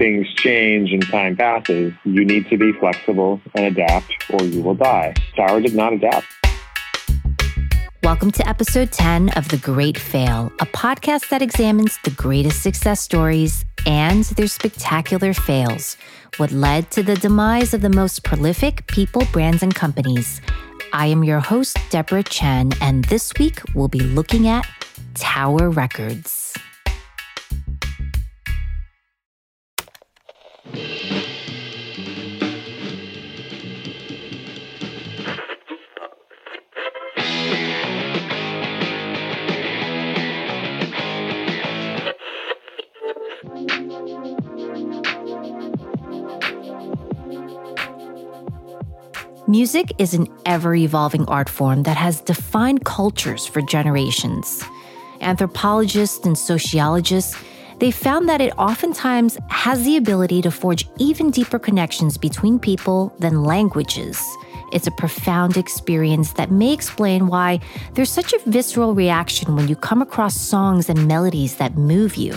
Things change and time passes. You need to be flexible and adapt or you will die. Tower did not adapt. Welcome to episode 10 of The Great Fail, a podcast that examines the greatest success stories and their spectacular fails, what led to the demise of the most prolific people, brands, and companies. I am your host, Deborah Chen, and this week we'll be looking at Tower Records. Music is an ever evolving art form that has defined cultures for generations. Anthropologists and sociologists, they found that it oftentimes has the ability to forge even deeper connections between people than languages. It's a profound experience that may explain why there's such a visceral reaction when you come across songs and melodies that move you.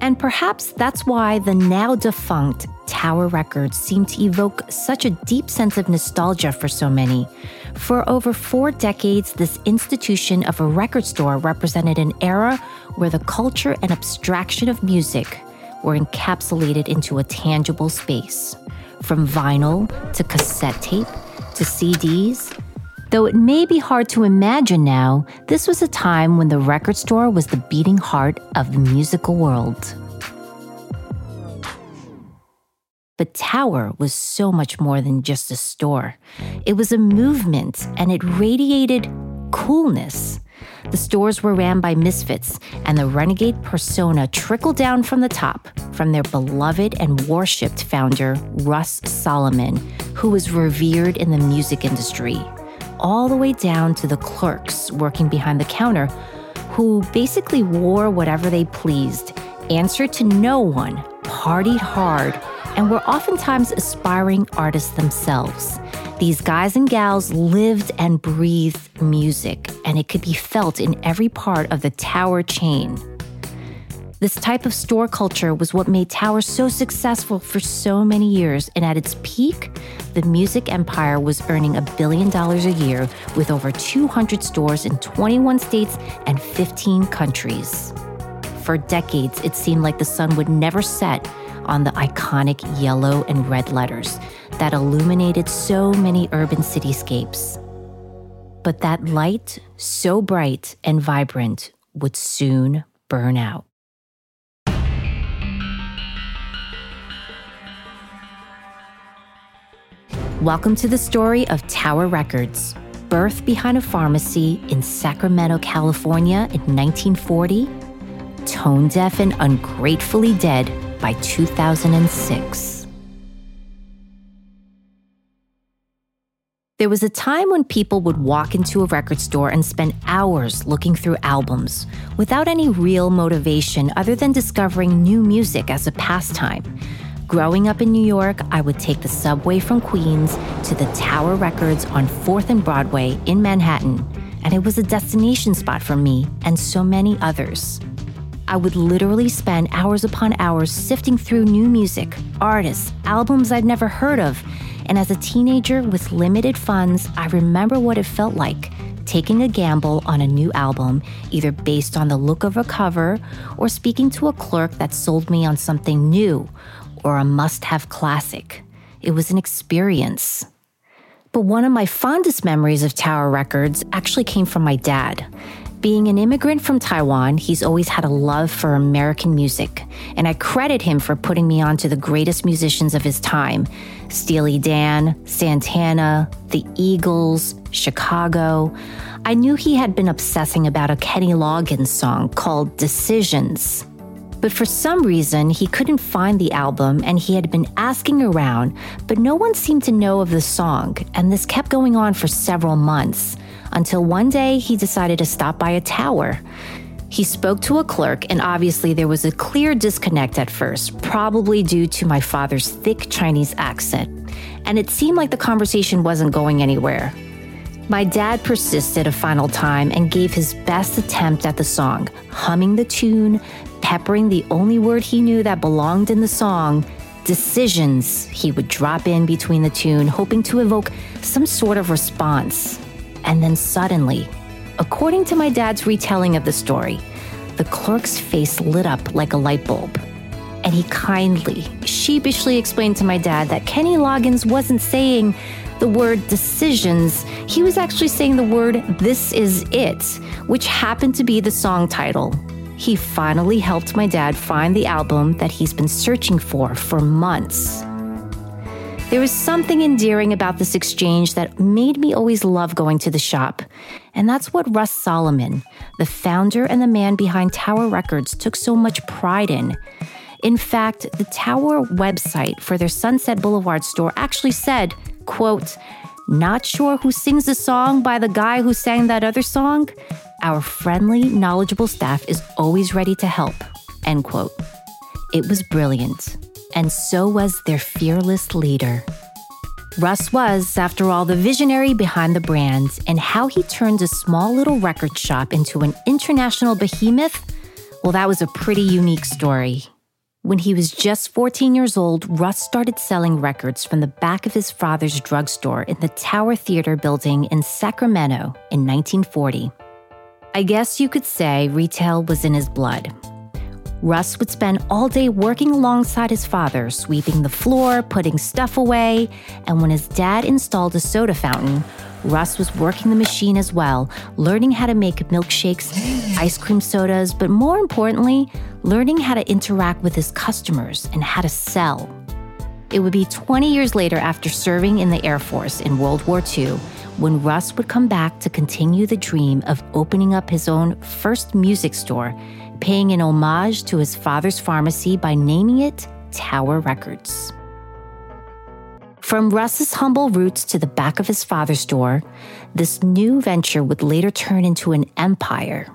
And perhaps that's why the now defunct Tower Records seem to evoke such a deep sense of nostalgia for so many. For over four decades, this institution of a record store represented an era where the culture and abstraction of music were encapsulated into a tangible space. From vinyl to cassette tape to CDs, Though it may be hard to imagine now, this was a time when the record store was the beating heart of the musical world. But Tower was so much more than just a store. It was a movement and it radiated coolness. The stores were ran by misfits, and the renegade persona trickled down from the top from their beloved and worshipped founder, Russ Solomon, who was revered in the music industry all the way down to the clerks working behind the counter who basically wore whatever they pleased, answered to no one, partied hard, and were oftentimes aspiring artists themselves. These guys and gals lived and breathed music, and it could be felt in every part of the tower chain. This type of store culture was what made Tower so successful for so many years, and at its peak, the music empire was earning a billion dollars a year with over 200 stores in 21 states and 15 countries. For decades, it seemed like the sun would never set on the iconic yellow and red letters that illuminated so many urban cityscapes. But that light, so bright and vibrant, would soon burn out. Welcome to the story of Tower Records, birth behind a pharmacy in Sacramento, California in 1940, tone deaf and ungratefully dead by 2006. There was a time when people would walk into a record store and spend hours looking through albums without any real motivation other than discovering new music as a pastime. Growing up in New York, I would take the subway from Queens to the Tower Records on 4th and Broadway in Manhattan, and it was a destination spot for me and so many others. I would literally spend hours upon hours sifting through new music, artists, albums I'd never heard of, and as a teenager with limited funds, I remember what it felt like taking a gamble on a new album, either based on the look of a cover or speaking to a clerk that sold me on something new or a must have classic. It was an experience. But one of my fondest memories of Tower Records actually came from my dad. Being an immigrant from Taiwan, he's always had a love for American music, and I credit him for putting me on to the greatest musicians of his time Steely Dan, Santana, the Eagles, Chicago. I knew he had been obsessing about a Kenny Loggins song called Decisions. But for some reason, he couldn't find the album and he had been asking around, but no one seemed to know of the song, and this kept going on for several months until one day he decided to stop by a tower. He spoke to a clerk, and obviously there was a clear disconnect at first, probably due to my father's thick Chinese accent. And it seemed like the conversation wasn't going anywhere. My dad persisted a final time and gave his best attempt at the song, humming the tune, peppering the only word he knew that belonged in the song decisions he would drop in between the tune, hoping to evoke some sort of response. And then suddenly, according to my dad's retelling of the story, the clerk's face lit up like a light bulb. And he kindly, sheepishly explained to my dad that Kenny Loggins wasn't saying the word decisions, he was actually saying the word this is it, which happened to be the song title. He finally helped my dad find the album that he's been searching for for months. There was something endearing about this exchange that made me always love going to the shop. And that's what Russ Solomon, the founder and the man behind Tower Records, took so much pride in. In fact, the Tower website for their Sunset Boulevard store actually said, quote, not sure who sings the song by the guy who sang that other song? Our friendly, knowledgeable staff is always ready to help. End quote. It was brilliant and so was their fearless leader. Russ was, after all, the visionary behind the brand, and how he turned a small little record shop into an international behemoth, well, that was a pretty unique story. When he was just 14 years old, Russ started selling records from the back of his father's drugstore in the Tower Theater building in Sacramento in 1940. I guess you could say retail was in his blood. Russ would spend all day working alongside his father, sweeping the floor, putting stuff away, and when his dad installed a soda fountain, Russ was working the machine as well, learning how to make milkshakes, ice cream sodas, but more importantly, learning how to interact with his customers and how to sell. It would be 20 years later after serving in the Air Force in World War II when Russ would come back to continue the dream of opening up his own first music store paying an homage to his father's pharmacy by naming it Tower Records. From Russ's humble roots to the back of his father's store, this new venture would later turn into an empire.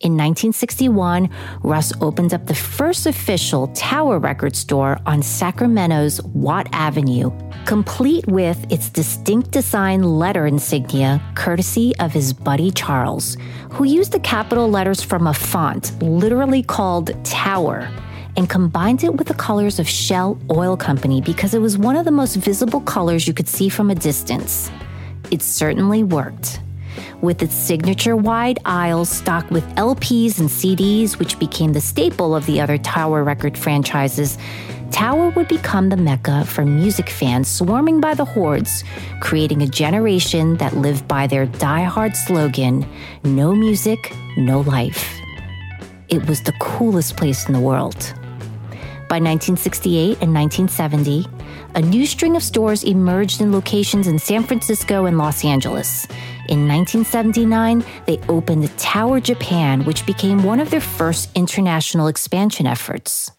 In 1961, Russ opened up the first official Tower record store on Sacramento's Watt Avenue, complete with its distinct design letter insignia, courtesy of his buddy Charles, who used the capital letters from a font literally called Tower and combined it with the colors of Shell Oil Company because it was one of the most visible colors you could see from a distance. It certainly worked with its signature wide aisles stocked with LPs and CDs, which became the staple of the other Tower record franchises. Tower would become the mecca for music fans swarming by the hordes, creating a generation that lived by their die-hard slogan no music, no life. It was the coolest place in the world. By 1968 and 1970, a new string of stores emerged in locations in San Francisco and Los Angeles. In 1979, they opened Tower Japan, which became one of their first international expansion efforts.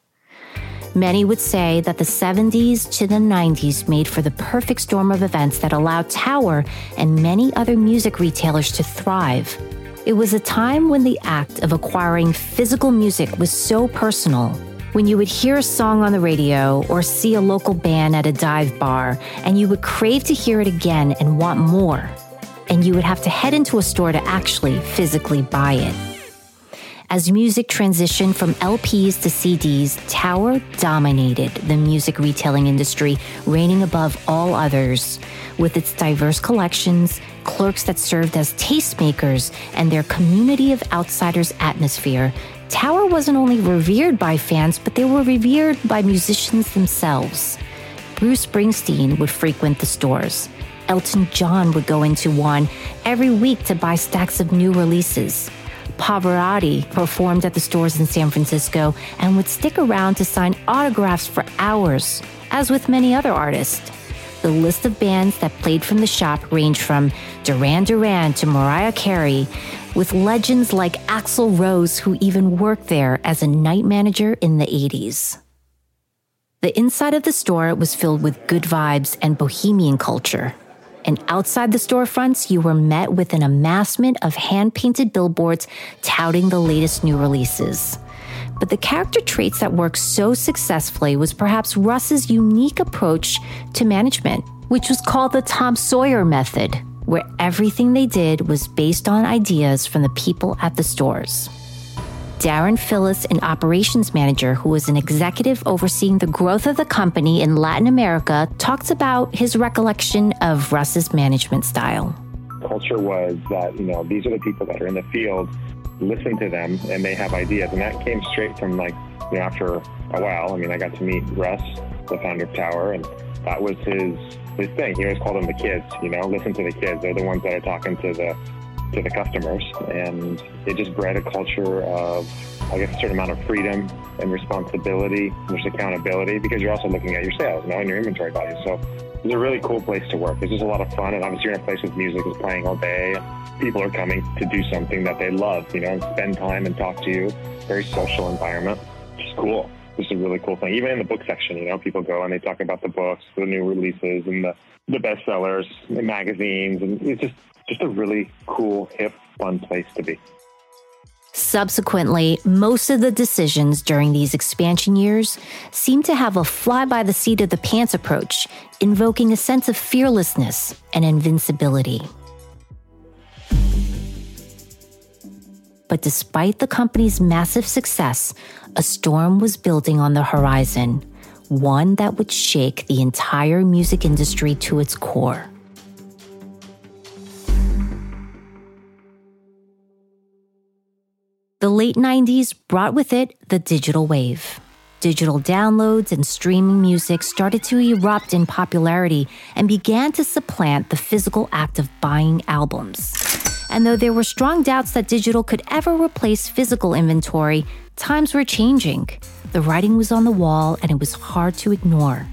Many would say that the 70s to the 90s made for the perfect storm of events that allowed Tower and many other music retailers to thrive. It was a time when the act of acquiring physical music was so personal. When you would hear a song on the radio or see a local band at a dive bar, and you would crave to hear it again and want more and you would have to head into a store to actually physically buy it. As music transitioned from LPs to CDs, Tower dominated the music retailing industry, reigning above all others. With its diverse collections, clerks that served as tastemakers, and their community of outsiders atmosphere, Tower wasn't only revered by fans, but they were revered by musicians themselves. Bruce Springsteen would frequent the stores. Elton John would go into one every week to buy stacks of new releases. Pavarotti performed at the stores in San Francisco and would stick around to sign autographs for hours, as with many other artists. The list of bands that played from the shop ranged from Duran Duran to Mariah Carey, with legends like Axl Rose, who even worked there as a night manager in the 80s. The inside of the store was filled with good vibes and bohemian culture and outside the storefronts, you were met with an amassment of hand painted billboards touting the latest new releases. But the character traits that worked so successfully was perhaps Russ's unique approach to management, which was called the Tom Sawyer method, where everything they did was based on ideas from the people at the stores. Darren Phillips, an operations manager who was an executive overseeing the growth of the company in Latin America, talks about his recollection of Russ's management style. Culture was that, you know, these are the people that are in the field, listen to them, and they have ideas. And that came straight from, like, you know, after a while. I mean, I got to meet Russ, the founder of Tower, and that was his his thing. He always called them the kids, you know, listen to the kids. They're the ones that are talking to the to the customers. And it just bred a culture of, I guess, a certain amount of freedom and responsibility. There's accountability because you're also looking at your sales, you know, and your inventory value. So it's a really cool place to work. It's just a lot of fun. And obviously, you're in a place with music is playing all day. People are coming to do something that they love, you know, and spend time and talk to you. Very social environment. Just cool. It's a really cool thing. Even in the book section, you know, people go and they talk about the books, the new releases, and the the bestsellers, the magazines, and it's just just a really cool, hip, fun place to be. Subsequently, most of the decisions during these expansion years seem to have a fly by the seat of the pants approach, invoking a sense of fearlessness and invincibility. But despite the company's massive success, a storm was building on the horizon, one that would shake the entire music industry to its core. The late 90s brought with it the digital wave. Digital downloads and streaming music started to erupt in popularity and began to supplant the physical act of buying albums. And though there were strong doubts that digital could ever replace physical inventory, times were changing. The writing was on the wall and it was hard to ignore.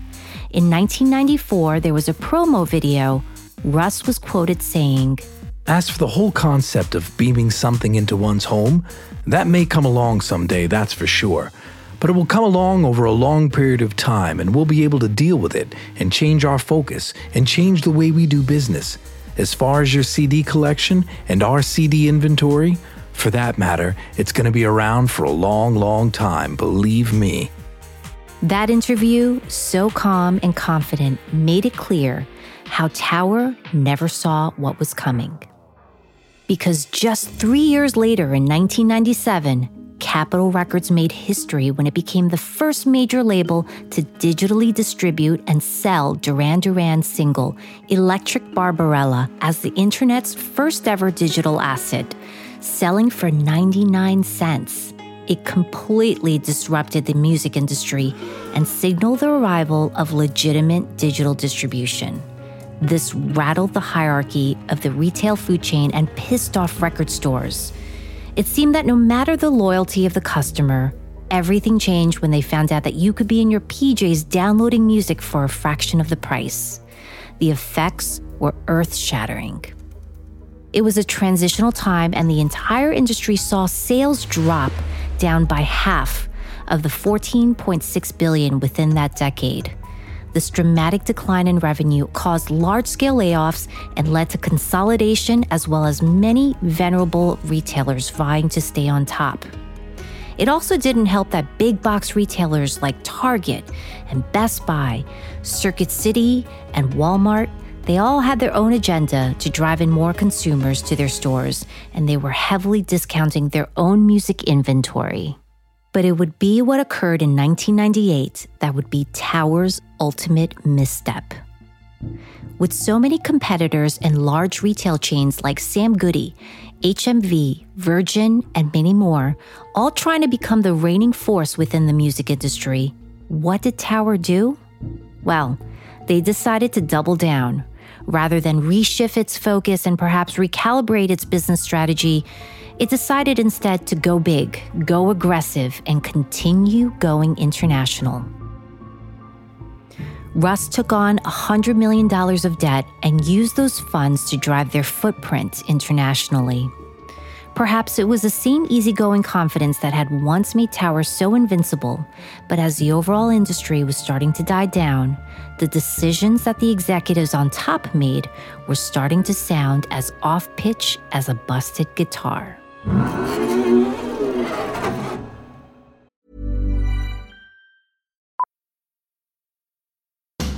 In 1994, there was a promo video. Russ was quoted saying, As for the whole concept of beaming something into one's home, that may come along someday, that's for sure. But it will come along over a long period of time, and we'll be able to deal with it and change our focus and change the way we do business. As far as your CD collection and our CD inventory, for that matter, it's going to be around for a long, long time, believe me. That interview, so calm and confident, made it clear how Tower never saw what was coming because just three years later, in 1997, Capitol Records made history when it became the first major label to digitally distribute and sell Duran Duran's single, Electric Barbarella, as the internet's first ever digital asset, selling for 99 cents. It completely disrupted the music industry and signaled the arrival of legitimate digital distribution. This rattled the hierarchy of the retail food chain and pissed off record stores. It seemed that no matter the loyalty of the customer, everything changed when they found out that you could be in your PJs downloading music for a fraction of the price. The effects were earth shattering. It was a transitional time, and the entire industry saw sales drop down by half of the 14.6 billion within that decade. This dramatic decline in revenue caused large scale layoffs and led to consolidation, as well as many venerable retailers vying to stay on top. It also didn't help that big box retailers like Target and Best Buy, Circuit City, and Walmart they all had their own agenda to drive in more consumers to their stores, and they were heavily discounting their own music inventory. But it would be what occurred in 1998 that would be Tower's ultimate misstep. With so many competitors and large retail chains like Sam Goody, HMV, Virgin, and many more, all trying to become the reigning force within the music industry, what did Tower do? Well, they decided to double down. Rather than reshift its focus and perhaps recalibrate its business strategy, it decided instead to go big, go aggressive, and continue going international. Russ took on $100 million of debt and used those funds to drive their footprint internationally. Perhaps it was the same easygoing confidence that had once made Tower so invincible, but as the overall industry was starting to die down, the decisions that the executives on top made were starting to sound as off pitch as a busted guitar.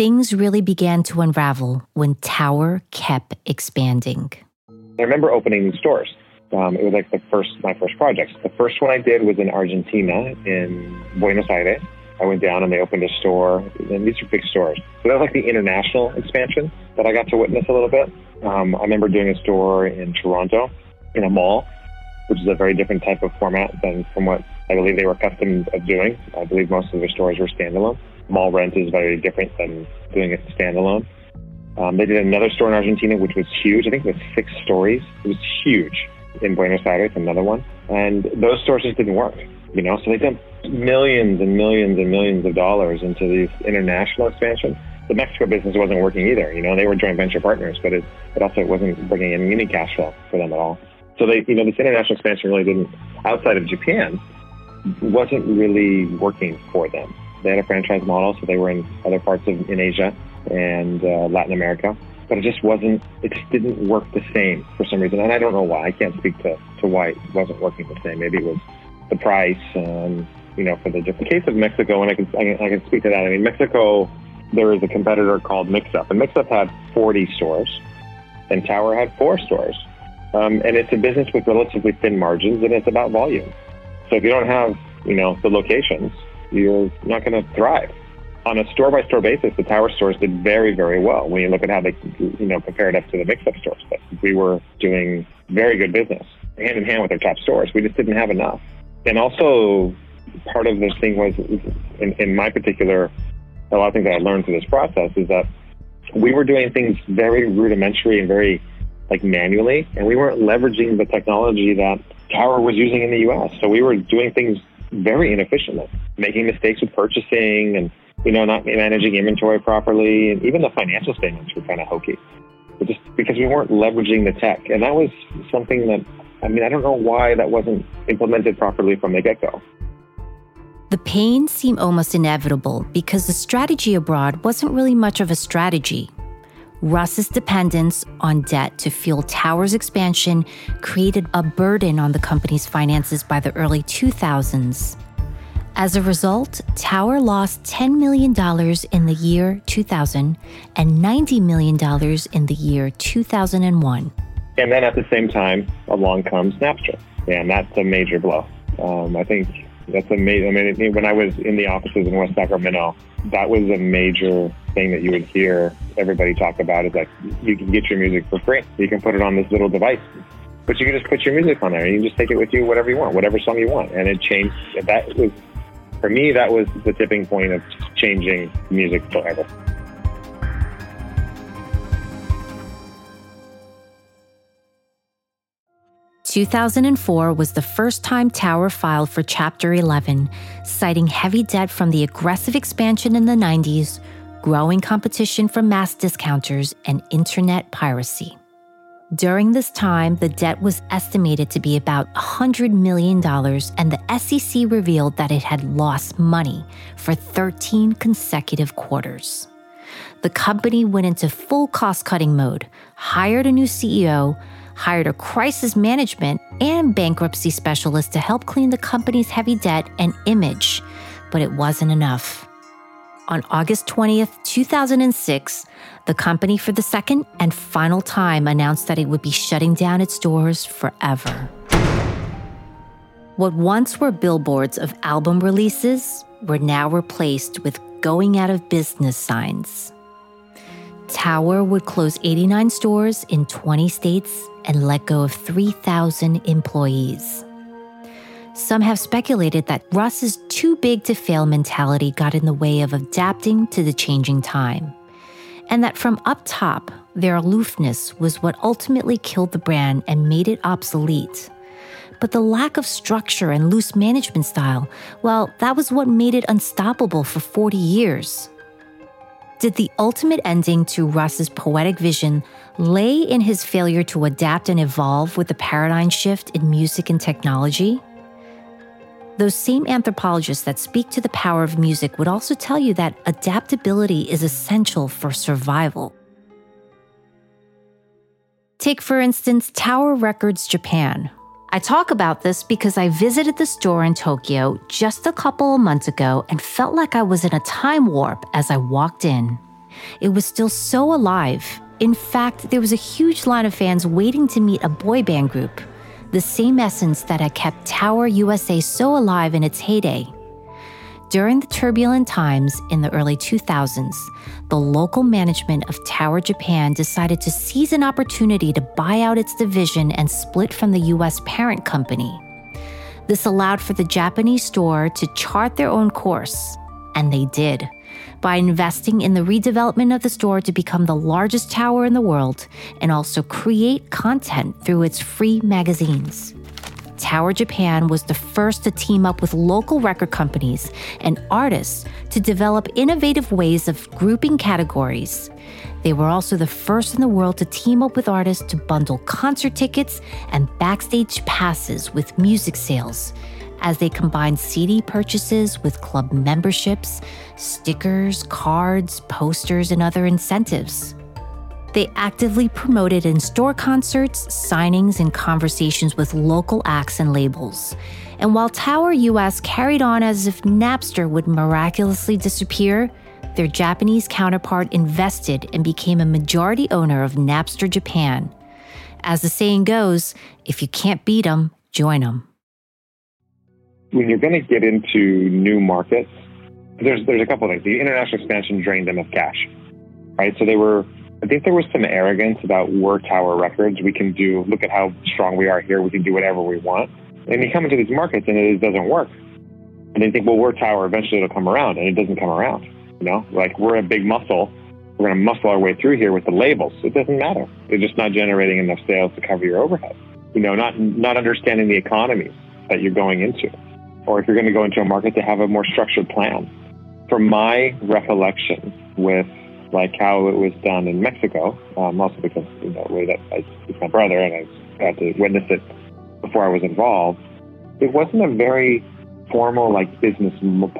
Things really began to unravel when Tower kept expanding. I remember opening stores. Um, it was like the first, my first project. The first one I did was in Argentina, in Buenos Aires. I went down and they opened a store, and these are big stores. So that was like the international expansion that I got to witness a little bit. Um, I remember doing a store in Toronto, in a mall, which is a very different type of format than from what I believe they were accustomed of doing. I believe most of their stores were standalone. Mall rent is very different than doing it standalone. Um, they did another store in Argentina, which was huge. I think it was six stories. It was huge in Buenos Aires, another one. And those stores just didn't work, you know, so they dumped millions and millions and millions of dollars into these international expansion. The Mexico business wasn't working either, you know, they were joint venture partners, but it, it also wasn't bringing in any cash flow for them at all. So they, you know, this international expansion really didn't, outside of Japan, wasn't really working for them. They had a franchise model, so they were in other parts of in Asia and uh, Latin America, but it just wasn't. It just didn't work the same for some reason, and I don't know why. I can't speak to to why it wasn't working the same. Maybe it was the price, um, you know, for the the case of Mexico, and I can, I can I can speak to that. I mean, Mexico, there is a competitor called Mixup, and Mixup had 40 stores, and Tower had four stores, um, and it's a business with relatively thin margins, and it's about volume. So if you don't have, you know, the locations, you're not going to thrive. On a store by store basis, the Tower stores did very, very well when you look at how they, you know, compared up to the Mixup stores. But we were doing very good business hand in hand with our top stores. We just didn't have enough. And also, part of this thing was, in, in my particular, a lot of things that I learned through this process is that we were doing things very rudimentary and very like manually, and we weren't leveraging the technology that Tower was using in the U.S. So we were doing things very inefficiently, making mistakes with purchasing and, you know, not managing inventory properly. And even the financial statements were kind of hokey. But just because we weren't leveraging the tech. And that was something that, I mean, I don't know why that wasn't implemented properly from the get go. The pain seemed almost inevitable because the strategy abroad wasn't really much of a strategy. Russ's dependence on debt to fuel Tower's expansion created a burden on the company's finances by the early 2000s. As a result, Tower lost $10 million in the year 2000 and $90 million in the year 2001. And then at the same time, along comes Napster. And that's a major blow. Um, I think that's a major, I mean, when I was in the offices in West Sacramento, that was a major thing that you would hear everybody talk about is that you can get your music for free. You can put it on this little device, but you can just put your music on there and you can just take it with you, whatever you want, whatever song you want. And it changed. That was for me, that was the tipping point of changing music forever. 2004 was the first time Tower filed for Chapter 11, citing heavy debt from the aggressive expansion in the 90s, growing competition from mass discounters, and internet piracy. During this time, the debt was estimated to be about $100 million, and the SEC revealed that it had lost money for 13 consecutive quarters. The company went into full cost cutting mode, hired a new CEO, hired a crisis management and bankruptcy specialist to help clean the company's heavy debt and image, but it wasn't enough. On August 20th, 2006, the company for the second and final time announced that it would be shutting down its doors forever. What once were billboards of album releases were now replaced with going out of business signs. Tower would close 89 stores in 20 states and let go of 3,000 employees. Some have speculated that Russ's too big to fail mentality got in the way of adapting to the changing time, and that from up top, their aloofness was what ultimately killed the brand and made it obsolete. But the lack of structure and loose management style, well, that was what made it unstoppable for 40 years. Did the ultimate ending to Russ's poetic vision lay in his failure to adapt and evolve with the paradigm shift in music and technology? Those same anthropologists that speak to the power of music would also tell you that adaptability is essential for survival. Take, for instance, Tower Records Japan. I talk about this because I visited the store in Tokyo just a couple of months ago and felt like I was in a time warp as I walked in. It was still so alive. In fact, there was a huge line of fans waiting to meet a boy band group, the same essence that had kept Tower USA so alive in its heyday. During the turbulent times in the early 2000s, the local management of Tower Japan decided to seize an opportunity to buy out its division and split from the US parent company. This allowed for the Japanese store to chart their own course, and they did by investing in the redevelopment of the store to become the largest tower in the world and also create content through its free magazines. Tower Japan was the first to team up with local record companies and artists to develop innovative ways of grouping categories. They were also the first in the world to team up with artists to bundle concert tickets and backstage passes with music sales as they combined CD purchases with club memberships, stickers, cards, posters, and other incentives. They actively promoted in store concerts, signings, and conversations with local acts and labels. And while Tower US carried on as if Napster would miraculously disappear, their Japanese counterpart invested and became a majority owner of Napster Japan. As the saying goes, if you can't beat 'em, join 'em. When you're going to get into new markets, there's there's a couple of things. The international expansion drained them of cash, right? So they were I think there was some arrogance about we're Tower Records. We can do, look at how strong we are here. We can do whatever we want. And you come into these markets and it doesn't work. And they think, well, we're Tower. Eventually it'll come around. And it doesn't come around. You know, like we're a big muscle. We're going to muscle our way through here with the labels. It doesn't matter. They're just not generating enough sales to cover your overhead. You know, not, not understanding the economies that you're going into. Or if you're going to go into a market to have a more structured plan. From my recollection with like how it was done in Mexico, um, also because you know, way that I, it's my brother and I got to witness it before I was involved. It wasn't a very formal like business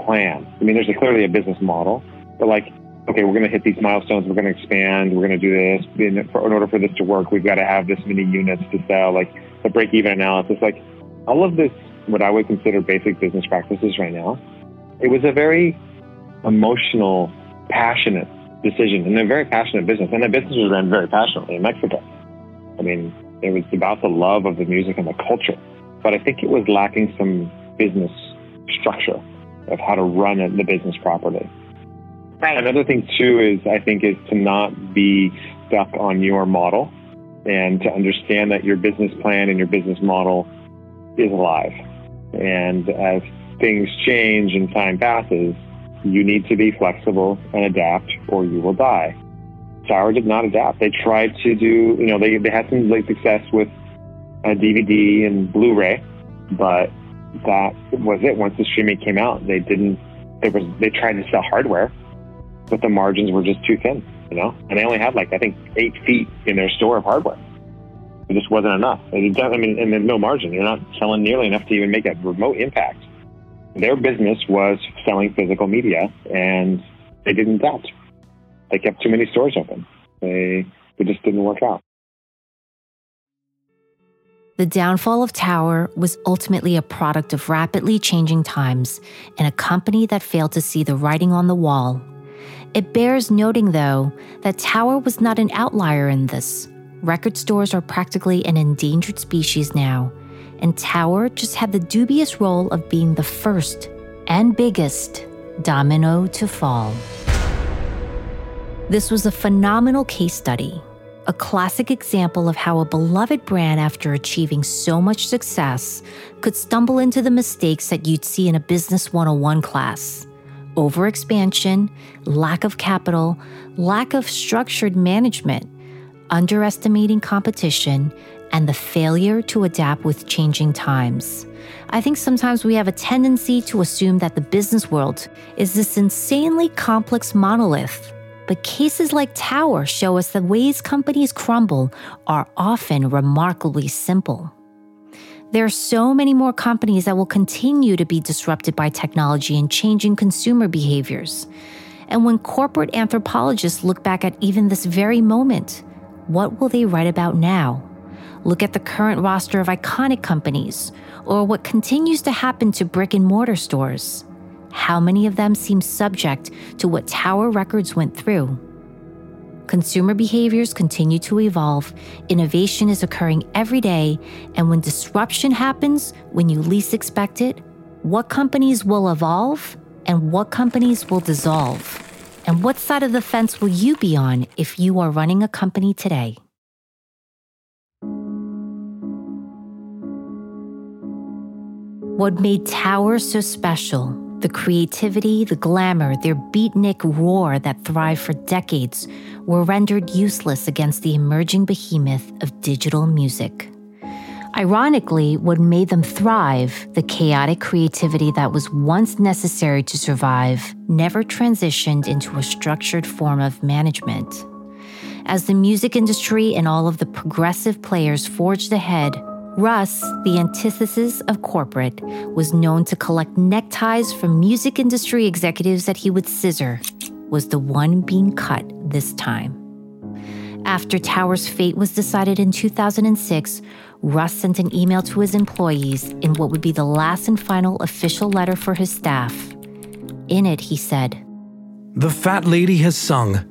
plan. I mean, there's a, clearly a business model, but like, okay, we're going to hit these milestones, we're going to expand, we're going to do this. In, for, in order for this to work, we've got to have this many units to sell. Like the break-even analysis, like all of this, what I would consider basic business practices right now. It was a very emotional, passionate decision and a very passionate business. And the business was ran very passionately in Mexico. I mean, it was about the love of the music and the culture. But I think it was lacking some business structure of how to run the business properly. Right. Another thing too is I think is to not be stuck on your model and to understand that your business plan and your business model is alive. And as things change and time passes, you need to be flexible and adapt or you will die. Tower did not adapt. They tried to do, you know, they, they had some like success with a DVD and Blu-ray, but that was it. Once the streaming came out, they didn't. There was they tried to sell hardware, but the margins were just too thin, you know. And they only had like I think eight feet in their store of hardware. It just wasn't enough. I mean, and there's no margin. You're not selling nearly enough to even make a remote impact. Their business was selling physical media, and they didn't adapt. They kept too many stores open. They it just didn't work out. The downfall of Tower was ultimately a product of rapidly changing times and a company that failed to see the writing on the wall. It bears noting, though, that Tower was not an outlier in this. Record stores are practically an endangered species now, and Tower just had the dubious role of being the first and biggest domino to fall. This was a phenomenal case study a classic example of how a beloved brand, after achieving so much success, could stumble into the mistakes that you'd see in a Business 101 class overexpansion, lack of capital, lack of structured management, underestimating competition, and the failure to adapt with changing times. I think sometimes we have a tendency to assume that the business world is this insanely complex monolith but cases like Tower show us the ways companies crumble are often remarkably simple. There are so many more companies that will continue to be disrupted by technology and changing consumer behaviors. And when corporate anthropologists look back at even this very moment, what will they write about now? Look at the current roster of iconic companies, or what continues to happen to brick and mortar stores. How many of them seem subject to what Tower Records went through? Consumer behaviors continue to evolve, innovation is occurring every day, and when disruption happens when you least expect it, what companies will evolve and what companies will dissolve? And what side of the fence will you be on if you are running a company today? What made Tower so special the creativity, the glamour, their beatnik roar that thrived for decades were rendered useless against the emerging behemoth of digital music. Ironically, what made them thrive, the chaotic creativity that was once necessary to survive, never transitioned into a structured form of management. As the music industry and all of the progressive players forged ahead, Russ, the antithesis of corporate, was known to collect neckties from music industry executives that he would scissor, was the one being cut this time. After Tower's fate was decided in 2006, Russ sent an email to his employees in what would be the last and final official letter for his staff. In it, he said, The fat lady has sung.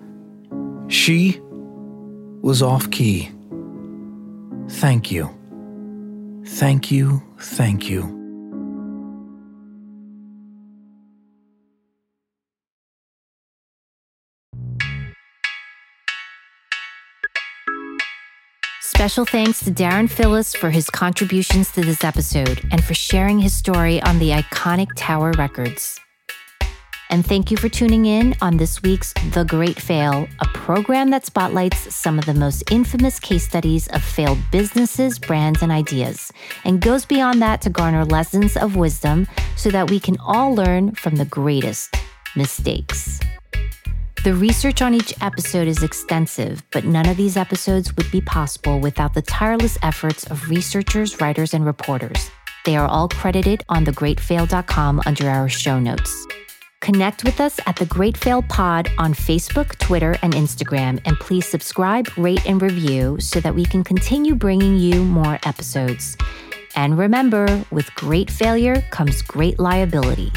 She was off key. Thank you. Thank you, thank you. Special thanks to Darren Phillips for his contributions to this episode and for sharing his story on the iconic Tower Records. And thank you for tuning in on this week's The Great Fail, a program that spotlights some of the most infamous case studies of failed businesses, brands, and ideas, and goes beyond that to garner lessons of wisdom so that we can all learn from the greatest mistakes. The research on each episode is extensive, but none of these episodes would be possible without the tireless efforts of researchers, writers, and reporters. They are all credited on thegreatfail.com under our show notes. Connect with us at The Great Fail Pod on Facebook, Twitter, and Instagram, and please subscribe, rate, and review so that we can continue bringing you more episodes. And remember, with great failure comes great liability.